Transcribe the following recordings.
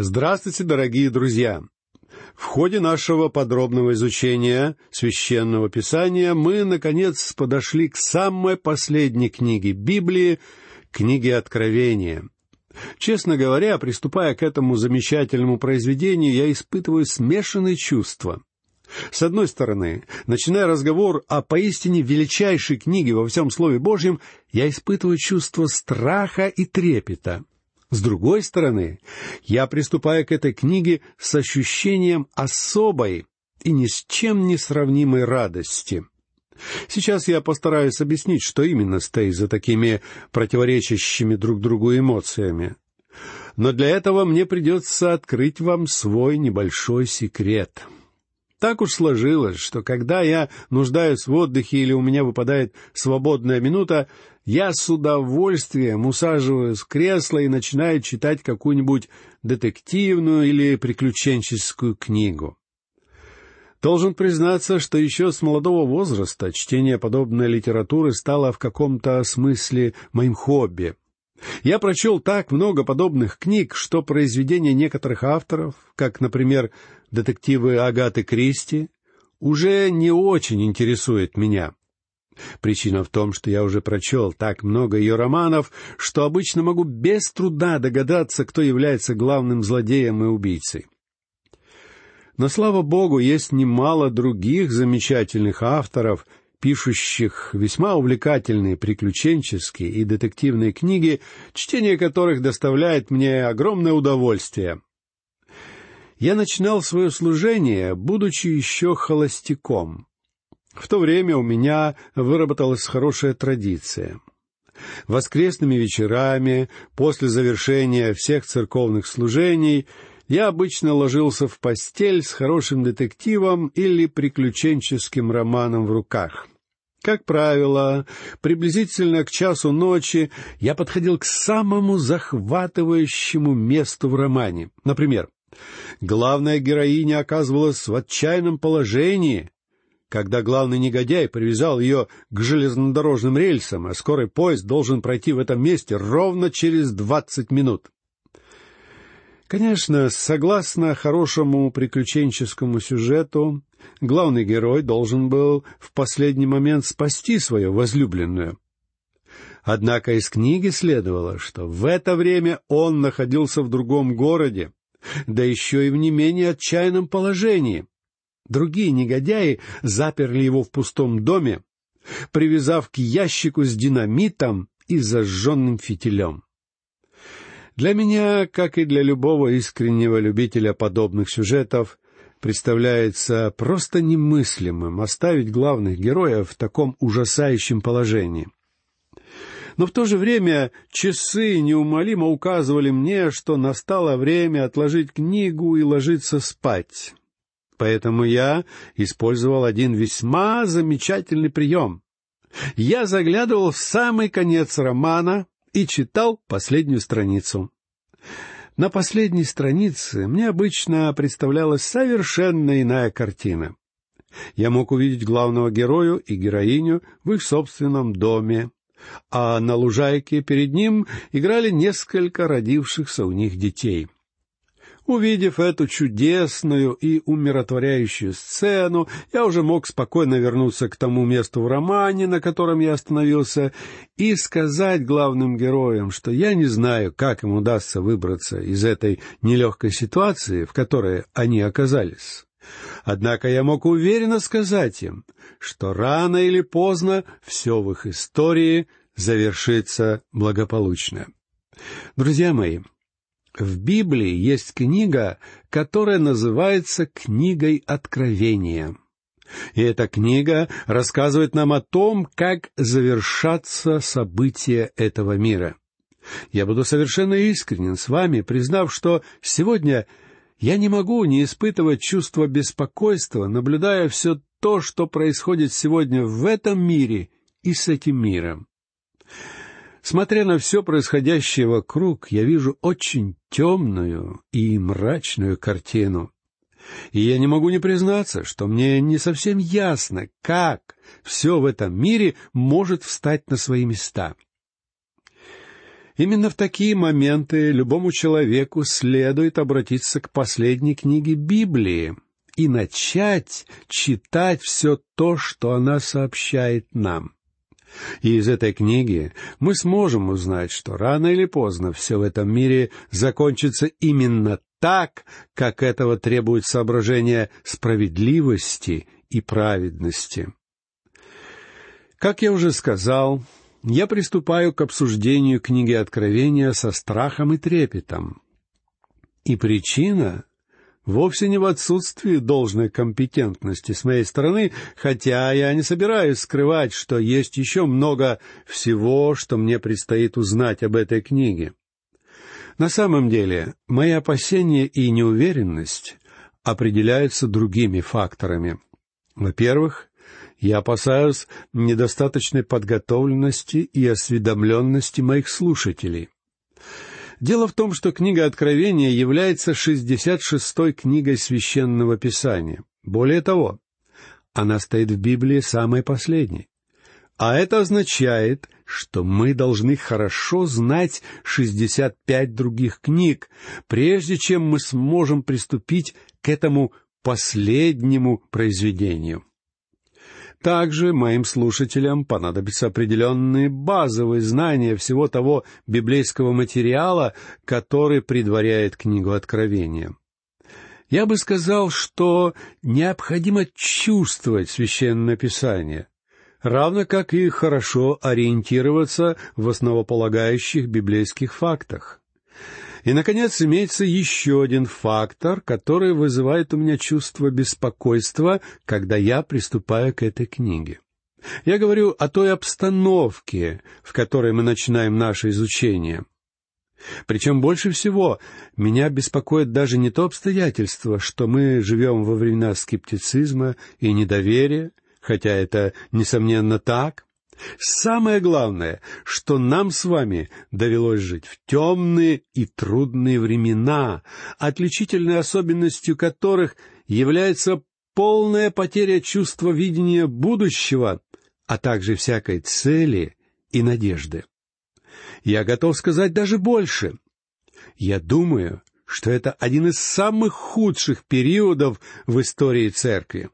Здравствуйте, дорогие друзья! В ходе нашего подробного изучения священного писания мы, наконец, подошли к самой последней книге Библии, книге Откровения. Честно говоря, приступая к этому замечательному произведению, я испытываю смешанные чувства. С одной стороны, начиная разговор о поистине величайшей книге во всем Слове Божьем, я испытываю чувство страха и трепета — с другой стороны, я приступаю к этой книге с ощущением особой и ни с чем не сравнимой радости. Сейчас я постараюсь объяснить, что именно стоит за такими противоречащими друг другу эмоциями. Но для этого мне придется открыть вам свой небольшой секрет — так уж сложилось, что когда я нуждаюсь в отдыхе или у меня выпадает свободная минута, я с удовольствием усаживаюсь в кресло и начинаю читать какую-нибудь детективную или приключенческую книгу. Должен признаться, что еще с молодого возраста чтение подобной литературы стало в каком-то смысле моим хобби — я прочел так много подобных книг, что произведения некоторых авторов, как, например, детективы Агаты Кристи, уже не очень интересуют меня. Причина в том, что я уже прочел так много ее романов, что обычно могу без труда догадаться, кто является главным злодеем и убийцей. Но, слава богу, есть немало других замечательных авторов, пишущих весьма увлекательные приключенческие и детективные книги, чтение которых доставляет мне огромное удовольствие. Я начинал свое служение, будучи еще холостяком. В то время у меня выработалась хорошая традиция. Воскресными вечерами, после завершения всех церковных служений, я обычно ложился в постель с хорошим детективом или приключенческим романом в руках. Как правило, приблизительно к часу ночи я подходил к самому захватывающему месту в романе. Например, главная героиня оказывалась в отчаянном положении, когда главный негодяй привязал ее к железнодорожным рельсам, а скорый поезд должен пройти в этом месте ровно через двадцать минут. Конечно, согласно хорошему приключенческому сюжету, главный герой должен был в последний момент спасти свою возлюбленную. Однако из книги следовало, что в это время он находился в другом городе, да еще и в не менее отчаянном положении. Другие негодяи заперли его в пустом доме, привязав к ящику с динамитом и зажженным фитилем. Для меня, как и для любого искреннего любителя подобных сюжетов, представляется просто немыслимым оставить главных героев в таком ужасающем положении. Но в то же время часы неумолимо указывали мне, что настало время отложить книгу и ложиться спать. Поэтому я использовал один весьма замечательный прием. Я заглядывал в самый конец романа и читал последнюю страницу. На последней странице мне обычно представлялась совершенно иная картина. Я мог увидеть главного герою и героиню в их собственном доме, а на лужайке перед ним играли несколько родившихся у них детей — Увидев эту чудесную и умиротворяющую сцену, я уже мог спокойно вернуться к тому месту в романе, на котором я остановился, и сказать главным героям, что я не знаю, как им удастся выбраться из этой нелегкой ситуации, в которой они оказались. Однако я мог уверенно сказать им, что рано или поздно все в их истории завершится благополучно. Друзья мои, в Библии есть книга, которая называется «Книгой Откровения». И эта книга рассказывает нам о том, как завершатся события этого мира. Я буду совершенно искренен с вами, признав, что сегодня я не могу не испытывать чувство беспокойства, наблюдая все то, что происходит сегодня в этом мире и с этим миром. Смотря на все происходящее вокруг, я вижу очень темную и мрачную картину. И я не могу не признаться, что мне не совсем ясно, как все в этом мире может встать на свои места. Именно в такие моменты любому человеку следует обратиться к последней книге Библии и начать читать все то, что она сообщает нам. И из этой книги мы сможем узнать, что рано или поздно все в этом мире закончится именно так, как этого требует соображение справедливости и праведности. Как я уже сказал, я приступаю к обсуждению книги Откровения со страхом и трепетом. И причина вовсе не в отсутствии должной компетентности с моей стороны, хотя я не собираюсь скрывать, что есть еще много всего, что мне предстоит узнать об этой книге. На самом деле, мои опасения и неуверенность определяются другими факторами. Во-первых, я опасаюсь недостаточной подготовленности и осведомленности моих слушателей. Дело в том, что книга Откровения является шестьдесят шестой книгой священного писания. Более того, она стоит в Библии самой последней. А это означает, что мы должны хорошо знать шестьдесят пять других книг, прежде чем мы сможем приступить к этому последнему произведению. Также моим слушателям понадобятся определенные базовые знания всего того библейского материала, который предваряет книгу Откровения. Я бы сказал, что необходимо чувствовать священное писание, равно как и хорошо ориентироваться в основополагающих библейских фактах. И, наконец, имеется еще один фактор, который вызывает у меня чувство беспокойства, когда я приступаю к этой книге. Я говорю о той обстановке, в которой мы начинаем наше изучение. Причем больше всего меня беспокоит даже не то обстоятельство, что мы живем во времена скептицизма и недоверия, хотя это, несомненно, так, Самое главное, что нам с вами довелось жить в темные и трудные времена, отличительной особенностью которых является полная потеря чувства видения будущего, а также всякой цели и надежды. Я готов сказать даже больше. Я думаю, что это один из самых худших периодов в истории церкви.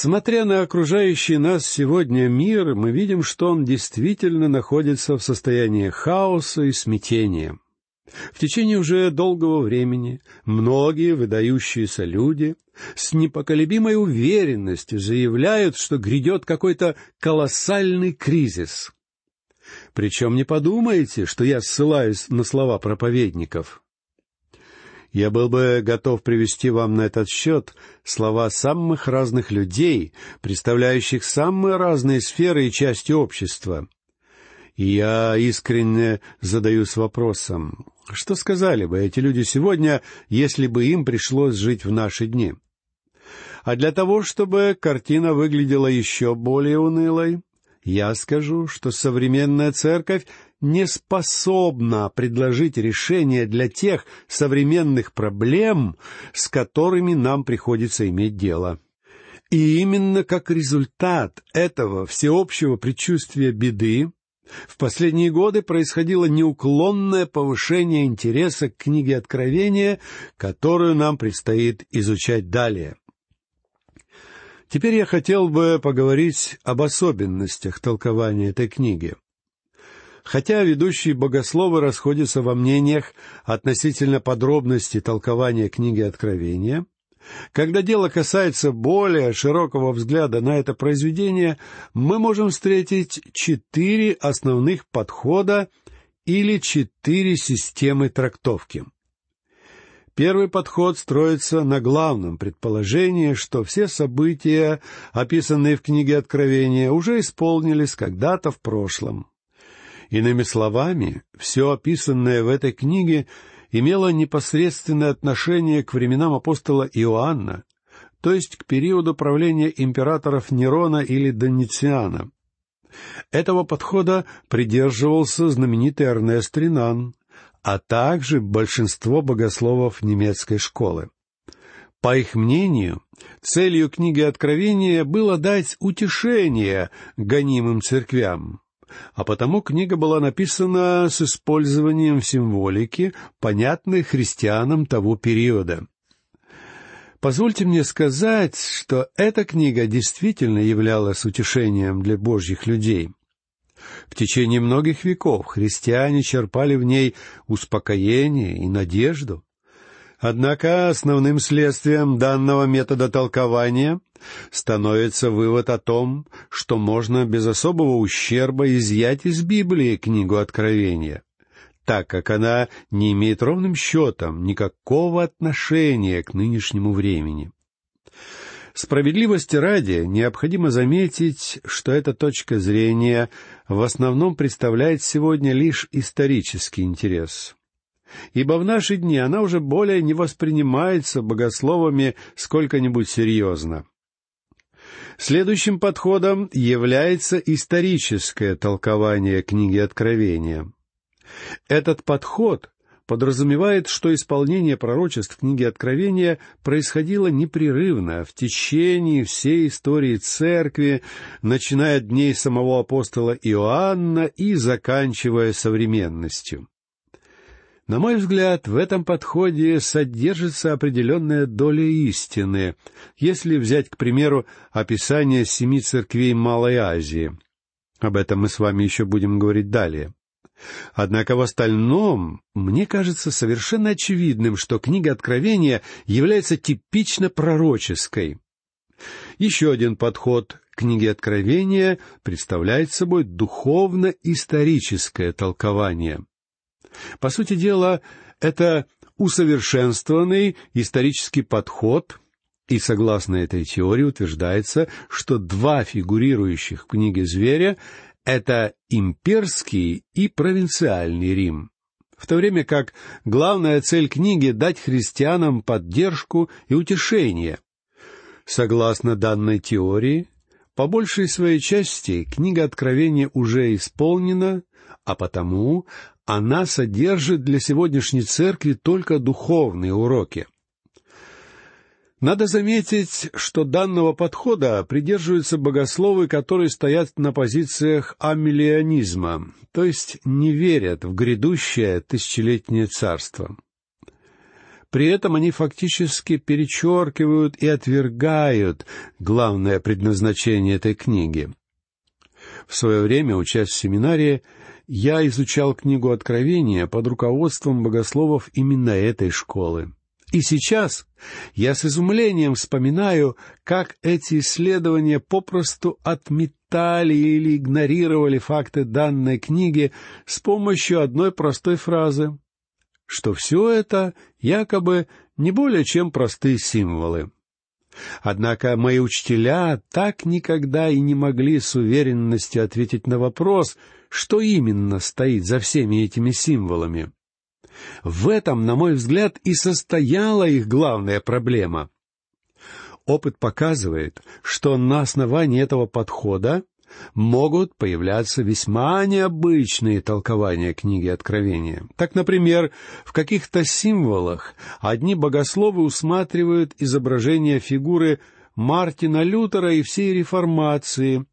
Смотря на окружающий нас сегодня мир, мы видим, что он действительно находится в состоянии хаоса и смятения. В течение уже долгого времени многие выдающиеся люди с непоколебимой уверенностью заявляют, что грядет какой-то колоссальный кризис. Причем не подумайте, что я ссылаюсь на слова проповедников. Я был бы готов привести вам на этот счет слова самых разных людей, представляющих самые разные сферы и части общества. И я искренне задаюсь вопросом, что сказали бы эти люди сегодня, если бы им пришлось жить в наши дни? А для того, чтобы картина выглядела еще более унылой, я скажу, что современная церковь не способна предложить решение для тех современных проблем, с которыми нам приходится иметь дело. И именно как результат этого всеобщего предчувствия беды в последние годы происходило неуклонное повышение интереса к книге Откровения, которую нам предстоит изучать далее. Теперь я хотел бы поговорить об особенностях толкования этой книги. Хотя ведущие богословы расходятся во мнениях относительно подробностей толкования книги Откровения, когда дело касается более широкого взгляда на это произведение, мы можем встретить четыре основных подхода или четыре системы трактовки. Первый подход строится на главном предположении, что все события, описанные в книге Откровения, уже исполнились когда-то в прошлом. Иными словами, все описанное в этой книге имело непосредственное отношение к временам апостола Иоанна, то есть к периоду правления императоров Нерона или Донициана. Этого подхода придерживался знаменитый Эрнест Ринан, а также большинство богословов немецкой школы. По их мнению, целью книги Откровения было дать утешение гонимым церквям, а потому книга была написана с использованием символики, понятной христианам того периода. Позвольте мне сказать, что эта книга действительно являлась утешением для Божьих людей. В течение многих веков христиане черпали в ней успокоение и надежду. Однако основным следствием данного метода толкования становится вывод о том, что можно без особого ущерба изъять из Библии книгу Откровения, так как она не имеет ровным счетом никакого отношения к нынешнему времени. Справедливости ради необходимо заметить, что эта точка зрения в основном представляет сегодня лишь исторический интерес ибо в наши дни она уже более не воспринимается богословами сколько-нибудь серьезно. Следующим подходом является историческое толкование книги Откровения. Этот подход подразумевает, что исполнение пророчеств книги Откровения происходило непрерывно в течение всей истории Церкви, начиная от дней самого апостола Иоанна и заканчивая современностью. На мой взгляд, в этом подходе содержится определенная доля истины, если взять, к примеру, описание семи церквей Малой Азии. Об этом мы с вами еще будем говорить далее. Однако в остальном мне кажется совершенно очевидным, что книга Откровения является типично пророческой. Еще один подход книги Откровения представляет собой духовно-историческое толкование. По сути дела, это усовершенствованный исторический подход, и согласно этой теории утверждается, что два фигурирующих в книге зверя — это имперский и провинциальный Рим, в то время как главная цель книги — дать христианам поддержку и утешение. Согласно данной теории, по большей своей части книга Откровения уже исполнена, а потому она содержит для сегодняшней церкви только духовные уроки. Надо заметить, что данного подхода придерживаются богословы, которые стоят на позициях амиллионизма, то есть не верят в грядущее тысячелетнее царство. При этом они фактически перечеркивают и отвергают главное предназначение этой книги. В свое время, учась в семинарии, я изучал книгу Откровения под руководством богословов именно этой школы. И сейчас я с изумлением вспоминаю, как эти исследования попросту отметали или игнорировали факты данной книги с помощью одной простой фразы, что все это якобы не более чем простые символы. Однако мои учителя так никогда и не могли с уверенностью ответить на вопрос, что именно стоит за всеми этими символами. В этом, на мой взгляд, и состояла их главная проблема. Опыт показывает, что на основании этого подхода могут появляться весьма необычные толкования книги Откровения. Так, например, в каких-то символах одни богословы усматривают изображение фигуры Мартина Лютера и всей реформации,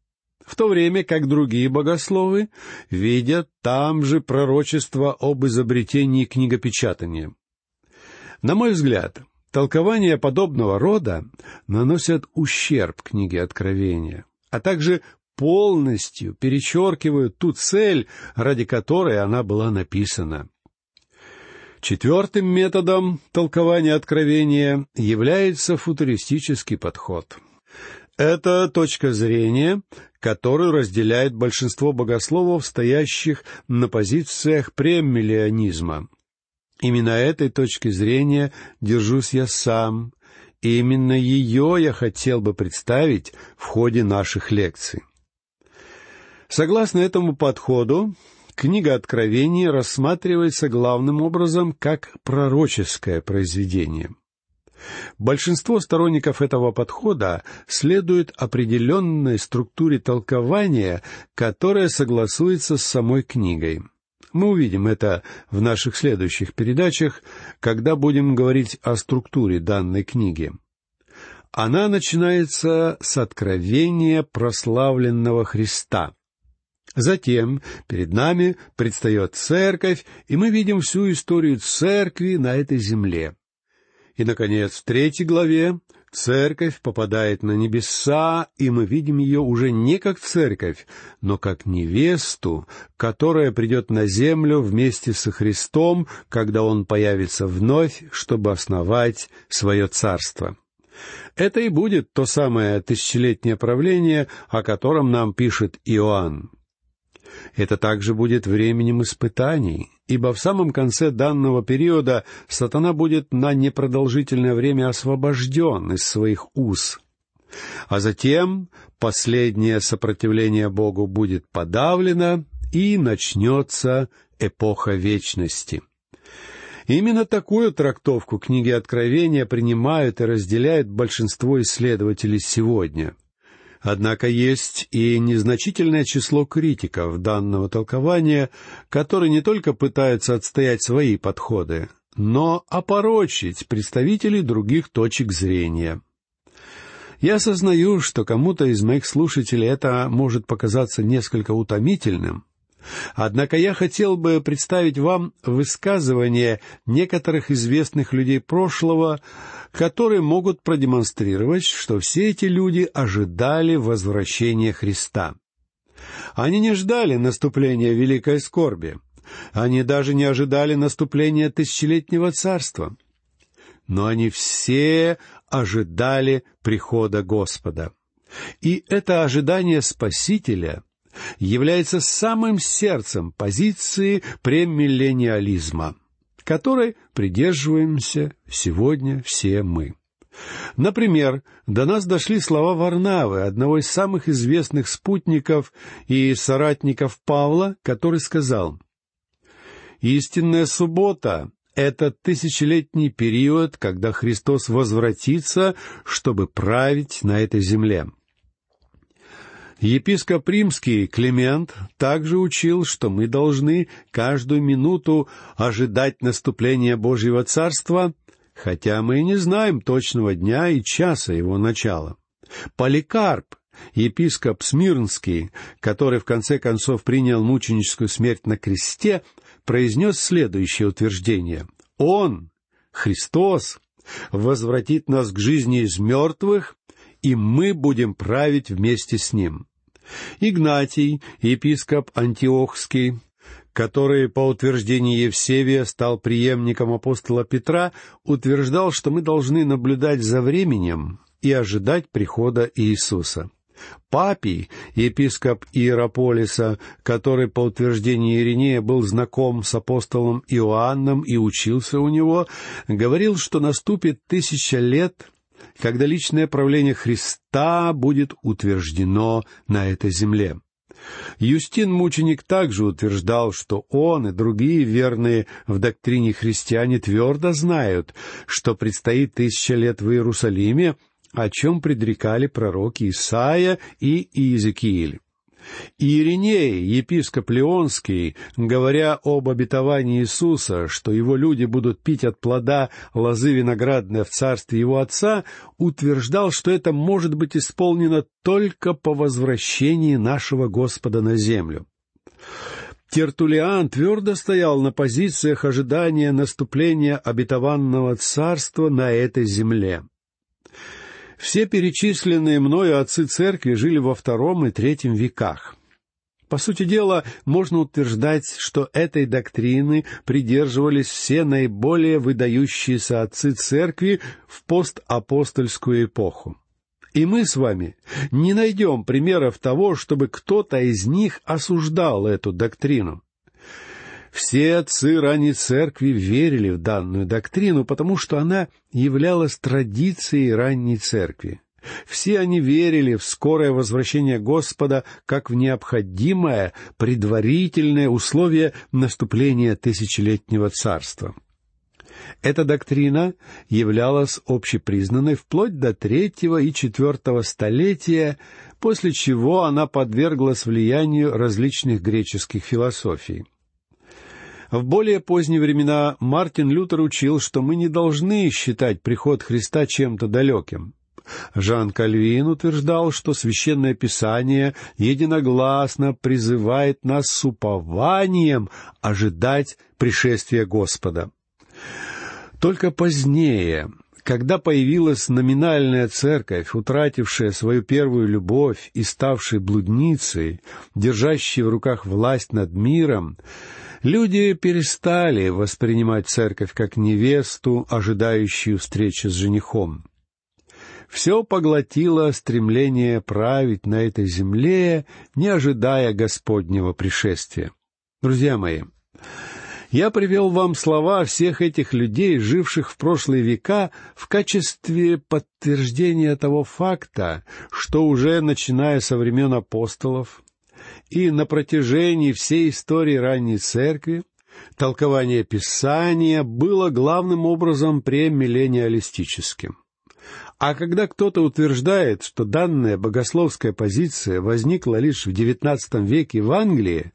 в то время как другие богословы видят там же пророчество об изобретении книгопечатания. На мой взгляд, толкования подобного рода наносят ущерб книге Откровения, а также полностью перечеркивают ту цель, ради которой она была написана. Четвертым методом толкования откровения является футуристический подход. Это точка зрения, которую разделяет большинство богословов, стоящих на позициях премиллионизма. Именно этой точки зрения держусь я сам, и именно ее я хотел бы представить в ходе наших лекций. Согласно этому подходу, книга Откровений рассматривается главным образом как пророческое произведение. Большинство сторонников этого подхода следует определенной структуре толкования, которая согласуется с самой книгой. Мы увидим это в наших следующих передачах, когда будем говорить о структуре данной книги. Она начинается с откровения прославленного Христа, Затем перед нами предстает церковь, и мы видим всю историю церкви на этой земле. И, наконец, в третьей главе церковь попадает на небеса, и мы видим ее уже не как церковь, но как невесту, которая придет на землю вместе со Христом, когда Он появится вновь, чтобы основать свое царство. Это и будет то самое тысячелетнее правление, о котором нам пишет Иоанн. Это также будет временем испытаний, ибо в самом конце данного периода сатана будет на непродолжительное время освобожден из своих уз. А затем последнее сопротивление Богу будет подавлено, и начнется эпоха вечности. Именно такую трактовку книги Откровения принимают и разделяют большинство исследователей сегодня — Однако есть и незначительное число критиков данного толкования, которые не только пытаются отстоять свои подходы, но опорочить представителей других точек зрения. Я осознаю, что кому-то из моих слушателей это может показаться несколько утомительным, Однако я хотел бы представить вам высказывания некоторых известных людей прошлого, которые могут продемонстрировать, что все эти люди ожидали возвращения Христа. Они не ждали наступления великой скорби. Они даже не ожидали наступления тысячелетнего царства. Но они все ожидали прихода Господа. И это ожидание Спасителя является самым сердцем позиции премиллениализма, которой придерживаемся сегодня все мы. Например, до нас дошли слова Варнавы, одного из самых известных спутников и соратников Павла, который сказал «Истинная суббота — это тысячелетний период, когда Христос возвратится, чтобы править на этой земле. Епископ римский Климент также учил, что мы должны каждую минуту ожидать наступления Божьего Царства, хотя мы и не знаем точного дня и часа его начала. Поликарп, епископ Смирнский, который в конце концов принял мученическую смерть на кресте, произнес следующее утверждение. Он, Христос, возвратит нас к жизни из мертвых и мы будем править вместе с ним. Игнатий, епископ Антиохский, который, по утверждению Евсевия, стал преемником апостола Петра, утверждал, что мы должны наблюдать за временем и ожидать прихода Иисуса. Папий, епископ Иерополиса, который, по утверждению Иринея, был знаком с апостолом Иоанном и учился у него, говорил, что наступит тысяча лет, когда личное правление Христа будет утверждено на этой земле. Юстин Мученик также утверждал, что он и другие верные в доктрине христиане твердо знают, что предстоит тысяча лет в Иерусалиме, о чем предрекали пророки Исаия и Иезекииль. Ириней, епископ Леонский, говоря об обетовании Иисуса, что его люди будут пить от плода лозы виноградной в царстве его отца, утверждал, что это может быть исполнено только по возвращении нашего Господа на землю. Тертулиан твердо стоял на позициях ожидания наступления обетованного царства на этой земле. Все перечисленные мною отцы церкви жили во втором и третьем веках. По сути дела, можно утверждать, что этой доктрины придерживались все наиболее выдающиеся отцы церкви в постапостольскую эпоху. И мы с вами не найдем примеров того, чтобы кто-то из них осуждал эту доктрину. Все отцы ранней церкви верили в данную доктрину, потому что она являлась традицией ранней церкви. Все они верили в скорое возвращение Господа как в необходимое предварительное условие наступления тысячелетнего царства. Эта доктрина являлась общепризнанной вплоть до третьего и четвертого столетия, после чего она подверглась влиянию различных греческих философий. В более поздние времена Мартин Лютер учил, что мы не должны считать приход Христа чем-то далеким. Жан Кальвин утверждал, что Священное Писание единогласно призывает нас с упованием ожидать пришествия Господа. Только позднее, когда появилась номинальная церковь, утратившая свою первую любовь и ставшая блудницей, держащей в руках власть над миром, люди перестали воспринимать церковь как невесту, ожидающую встречи с женихом. Все поглотило стремление править на этой земле, не ожидая Господнего пришествия. Друзья мои, я привел вам слова всех этих людей, живших в прошлые века, в качестве подтверждения того факта, что уже начиная со времен апостолов и на протяжении всей истории ранней церкви толкование Писания было главным образом премиллениалистическим. А когда кто-то утверждает, что данная богословская позиция возникла лишь в XIX веке в Англии,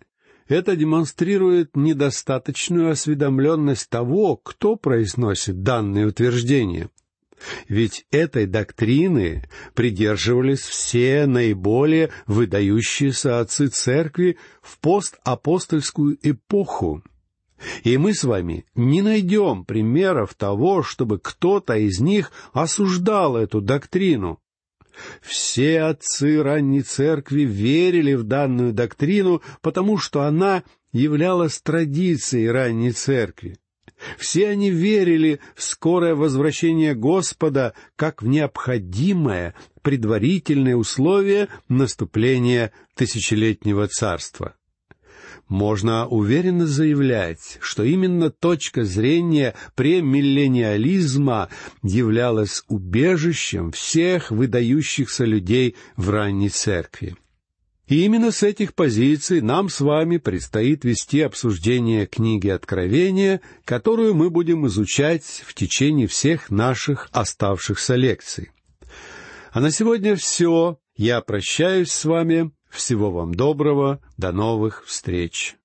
это демонстрирует недостаточную осведомленность того, кто произносит данные утверждения. Ведь этой доктрины придерживались все наиболее выдающиеся отцы церкви в постапостольскую эпоху. И мы с вами не найдем примеров того, чтобы кто-то из них осуждал эту доктрину. Все отцы ранней церкви верили в данную доктрину, потому что она являлась традицией ранней церкви. Все они верили в скорое возвращение Господа как в необходимое предварительное условие наступления тысячелетнего царства можно уверенно заявлять, что именно точка зрения премиллениализма являлась убежищем всех выдающихся людей в ранней церкви. И именно с этих позиций нам с вами предстоит вести обсуждение книги Откровения, которую мы будем изучать в течение всех наших оставшихся лекций. А на сегодня все. Я прощаюсь с вами. Всего вам доброго, до новых встреч.